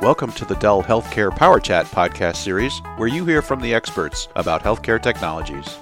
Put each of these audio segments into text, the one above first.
Welcome to the Dell Healthcare Power Chat podcast series, where you hear from the experts about healthcare technologies.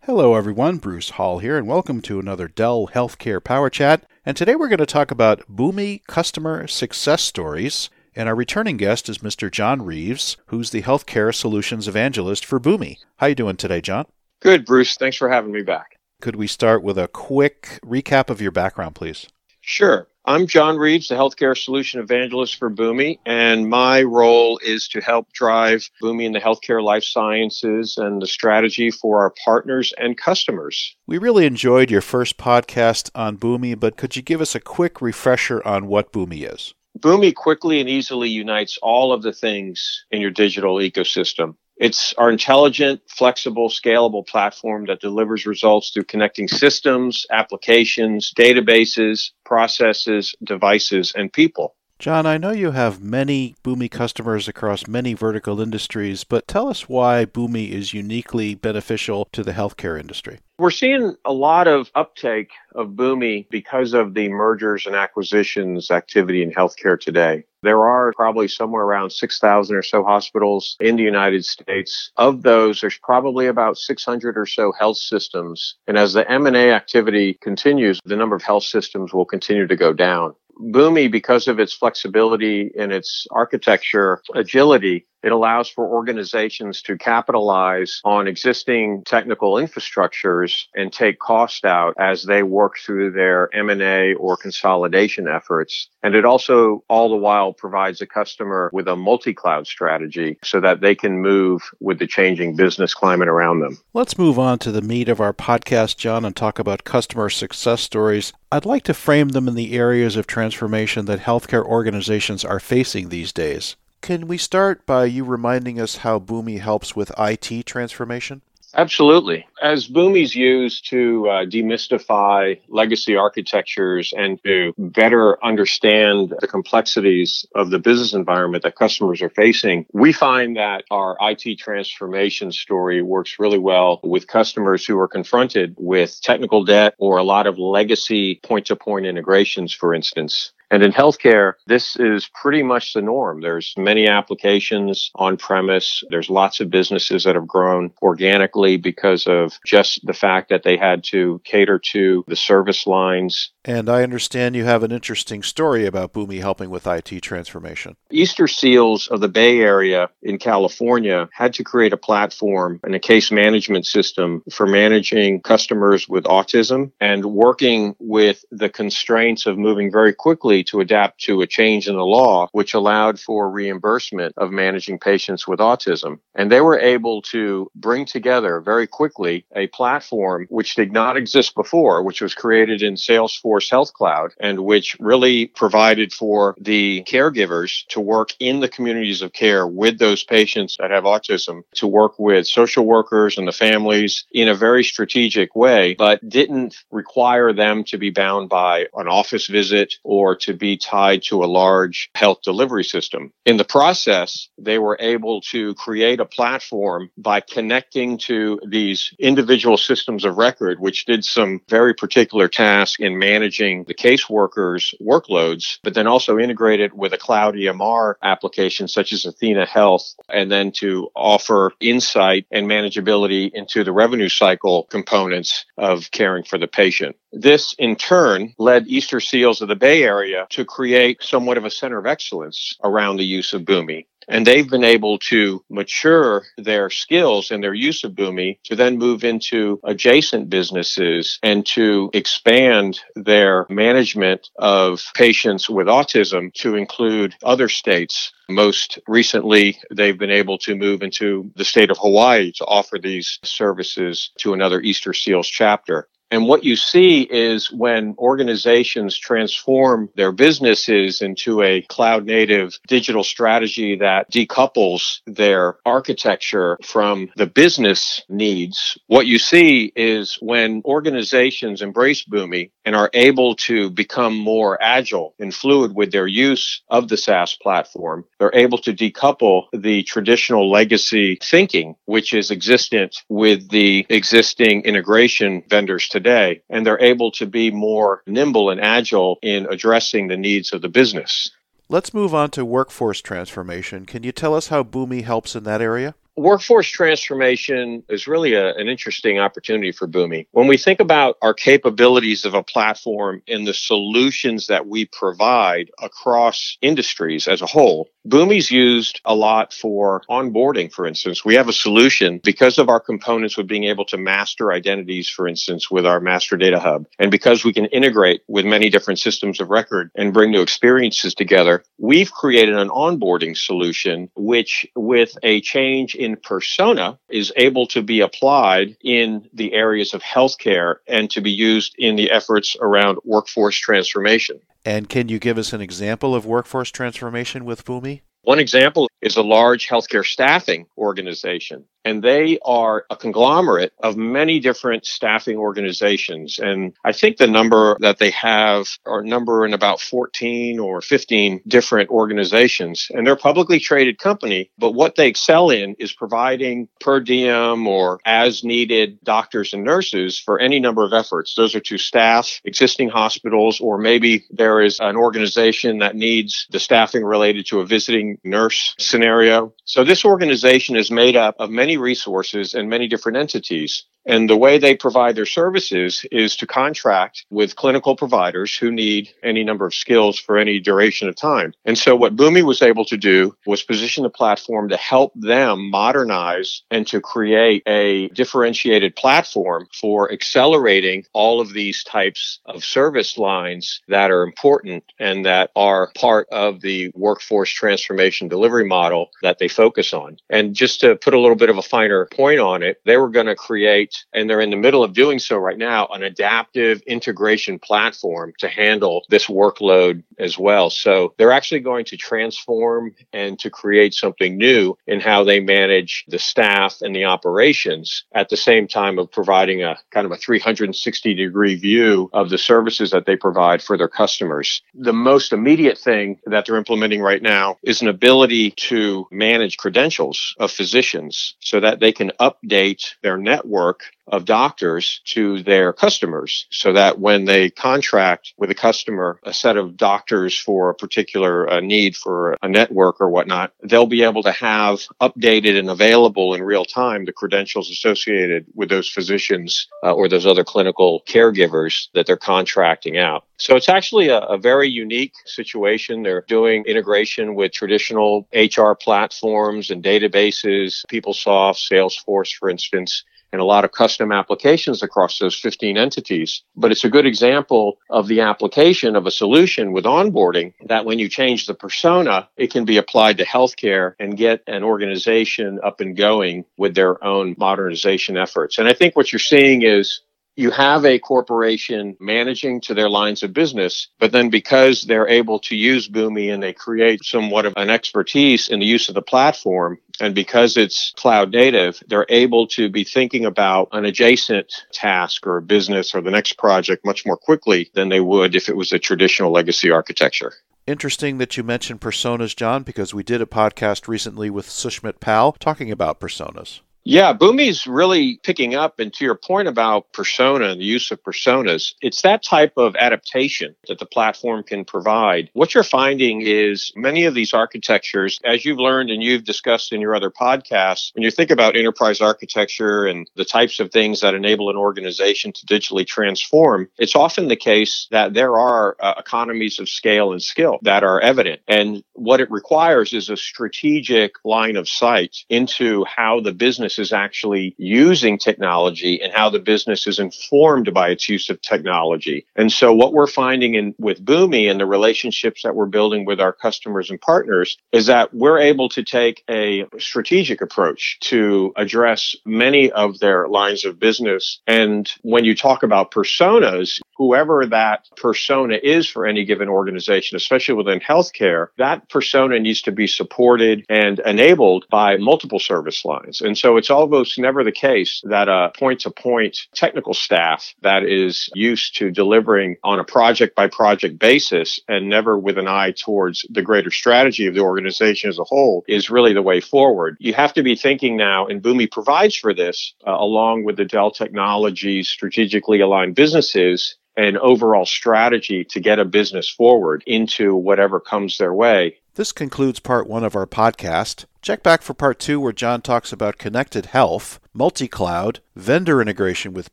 Hello, everyone. Bruce Hall here, and welcome to another Dell Healthcare Power Chat. And today we're going to talk about Boomi customer success stories. And our returning guest is Mr. John Reeves, who's the healthcare solutions evangelist for Boomi. How are you doing today, John? Good, Bruce. Thanks for having me back. Could we start with a quick recap of your background, please? Sure. I'm John Reeves, the Healthcare Solution Evangelist for Boomi, and my role is to help drive Boomi in the healthcare life sciences and the strategy for our partners and customers. We really enjoyed your first podcast on Boomi, but could you give us a quick refresher on what Boomi is? Boomi quickly and easily unites all of the things in your digital ecosystem. It's our intelligent, flexible, scalable platform that delivers results through connecting systems, applications, databases, processes, devices, and people. John, I know you have many Boomi customers across many vertical industries, but tell us why Boomi is uniquely beneficial to the healthcare industry. We're seeing a lot of uptake of Boomi because of the mergers and acquisitions activity in healthcare today. There are probably somewhere around 6,000 or so hospitals in the United States. Of those, there's probably about 600 or so health systems. And as the M&A activity continues, the number of health systems will continue to go down. Boomi, because of its flexibility and its architecture agility, it allows for organizations to capitalize on existing technical infrastructures and take cost out as they work through their M&A or consolidation efforts. And it also all the while provides a customer with a multi-cloud strategy so that they can move with the changing business climate around them. Let's move on to the meat of our podcast, John, and talk about customer success stories. I'd like to frame them in the areas of transformation that healthcare organizations are facing these days. Can we start by you reminding us how Boomi helps with IT transformation? Absolutely. As Boomi's used to uh, demystify legacy architectures and to better understand the complexities of the business environment that customers are facing, we find that our IT transformation story works really well with customers who are confronted with technical debt or a lot of legacy point to point integrations, for instance. And in healthcare, this is pretty much the norm. There's many applications on premise. There's lots of businesses that have grown organically because of just the fact that they had to cater to the service lines. And I understand you have an interesting story about Boomi helping with IT transformation. Easter Seals of the Bay Area in California had to create a platform and a case management system for managing customers with autism and working with the constraints of moving very quickly to adapt to a change in the law, which allowed for reimbursement of managing patients with autism. And they were able to bring together very quickly a platform which did not exist before, which was created in Salesforce Health Cloud and which really provided for the caregivers to work in the communities of care with those patients that have autism, to work with social workers and the families in a very strategic way, but didn't require them to be bound by an office visit or to be tied to a large health delivery system. In the process, they were able to create a platform by connecting to these individual systems of record, which did some very particular tasks in managing the caseworkers' workloads, but then also integrate it with a cloud EMR application such as Athena Health, and then to offer insight and manageability into the revenue cycle components of caring for the patient. This in turn led Easter Seals of the Bay Area to create somewhat of a center of excellence around the use of Boomi. And they've been able to mature their skills and their use of Boomi to then move into adjacent businesses and to expand their management of patients with autism to include other states. Most recently, they've been able to move into the state of Hawaii to offer these services to another Easter Seals chapter. And what you see is when organizations transform their businesses into a cloud native digital strategy that decouples their architecture from the business needs, what you see is when organizations embrace Boomi and are able to become more agile and fluid with their use of the SaaS platform, they're able to decouple the traditional legacy thinking, which is existent with the existing integration vendors today today, and they're able to be more nimble and agile in addressing the needs of the business. Let's move on to workforce transformation. Can you tell us how Boomi helps in that area? Workforce transformation is really a, an interesting opportunity for Boomi. When we think about our capabilities of a platform and the solutions that we provide across industries as a whole, Boomi's used a lot for onboarding, for instance. We have a solution because of our components with being able to master identities, for instance, with our master data hub. And because we can integrate with many different systems of record and bring new experiences together, we've created an onboarding solution, which with a change in persona is able to be applied in the areas of healthcare and to be used in the efforts around workforce transformation. And can you give us an example of workforce transformation with Boomi? One example is a large healthcare staffing organization and they are a conglomerate of many different staffing organizations. And I think the number that they have are number in about 14 or 15 different organizations. And they're a publicly traded company, but what they excel in is providing per diem or as needed doctors and nurses for any number of efforts. Those are to staff existing hospitals, or maybe there is an organization that needs the staffing related to a visiting nurse scenario. So this organization is made up of many resources and many different entities. And the way they provide their services is to contract with clinical providers who need any number of skills for any duration of time. And so what Boomi was able to do was position the platform to help them modernize and to create a differentiated platform for accelerating all of these types of service lines that are important and that are part of the workforce transformation delivery model that they focus on. And just to put a little bit of a finer point on it, they were going to create and they're in the middle of doing so right now, an adaptive integration platform to handle this workload as well. So they're actually going to transform and to create something new in how they manage the staff and the operations at the same time of providing a kind of a 360 degree view of the services that they provide for their customers. The most immediate thing that they're implementing right now is an ability to manage credentials of physicians so that they can update their network of doctors to their customers so that when they contract with a customer, a set of doctors for a particular uh, need for a network or whatnot, they'll be able to have updated and available in real time the credentials associated with those physicians uh, or those other clinical caregivers that they're contracting out. So it's actually a, a, very unique situation. They're doing integration with traditional HR platforms and databases, PeopleSoft, Salesforce, for instance, and a lot of custom applications across those 15 entities. But it's a good example of the application of a solution with onboarding that when you change the persona, it can be applied to healthcare and get an organization up and going with their own modernization efforts. And I think what you're seeing is you have a corporation managing to their lines of business, but then because they're able to use Boomi and they create somewhat of an expertise in the use of the platform, and because it's cloud native, they're able to be thinking about an adjacent task or a business or the next project much more quickly than they would if it was a traditional legacy architecture. Interesting that you mentioned personas, John, because we did a podcast recently with Sushmit Pal talking about personas. Yeah, Boomi's really picking up. And to your point about persona and the use of personas, it's that type of adaptation that the platform can provide. What you're finding is many of these architectures, as you've learned and you've discussed in your other podcasts, when you think about enterprise architecture and the types of things that enable an organization to digitally transform, it's often the case that there are uh, economies of scale and skill that are evident. And what it requires is a strategic line of sight into how the business business is actually using technology and how the business is informed by its use of technology. And so what we're finding in with Boomi and the relationships that we're building with our customers and partners is that we're able to take a strategic approach to address many of their lines of business. And when you talk about personas, whoever that persona is for any given organization, especially within healthcare, that persona needs to be supported and enabled by multiple service lines. And so it's almost never the case that a point to point technical staff that is used to delivering on a project by project basis and never with an eye towards the greater strategy of the organization as a whole is really the way forward. You have to be thinking now, and Boomi provides for this uh, along with the Dell Technologies strategically aligned businesses an overall strategy to get a business forward into whatever comes their way. This concludes part one of our podcast. Check back for part two, where John talks about connected health, multi cloud, vendor integration with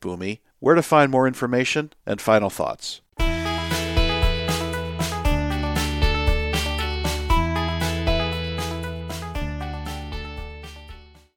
Boomi, where to find more information, and final thoughts.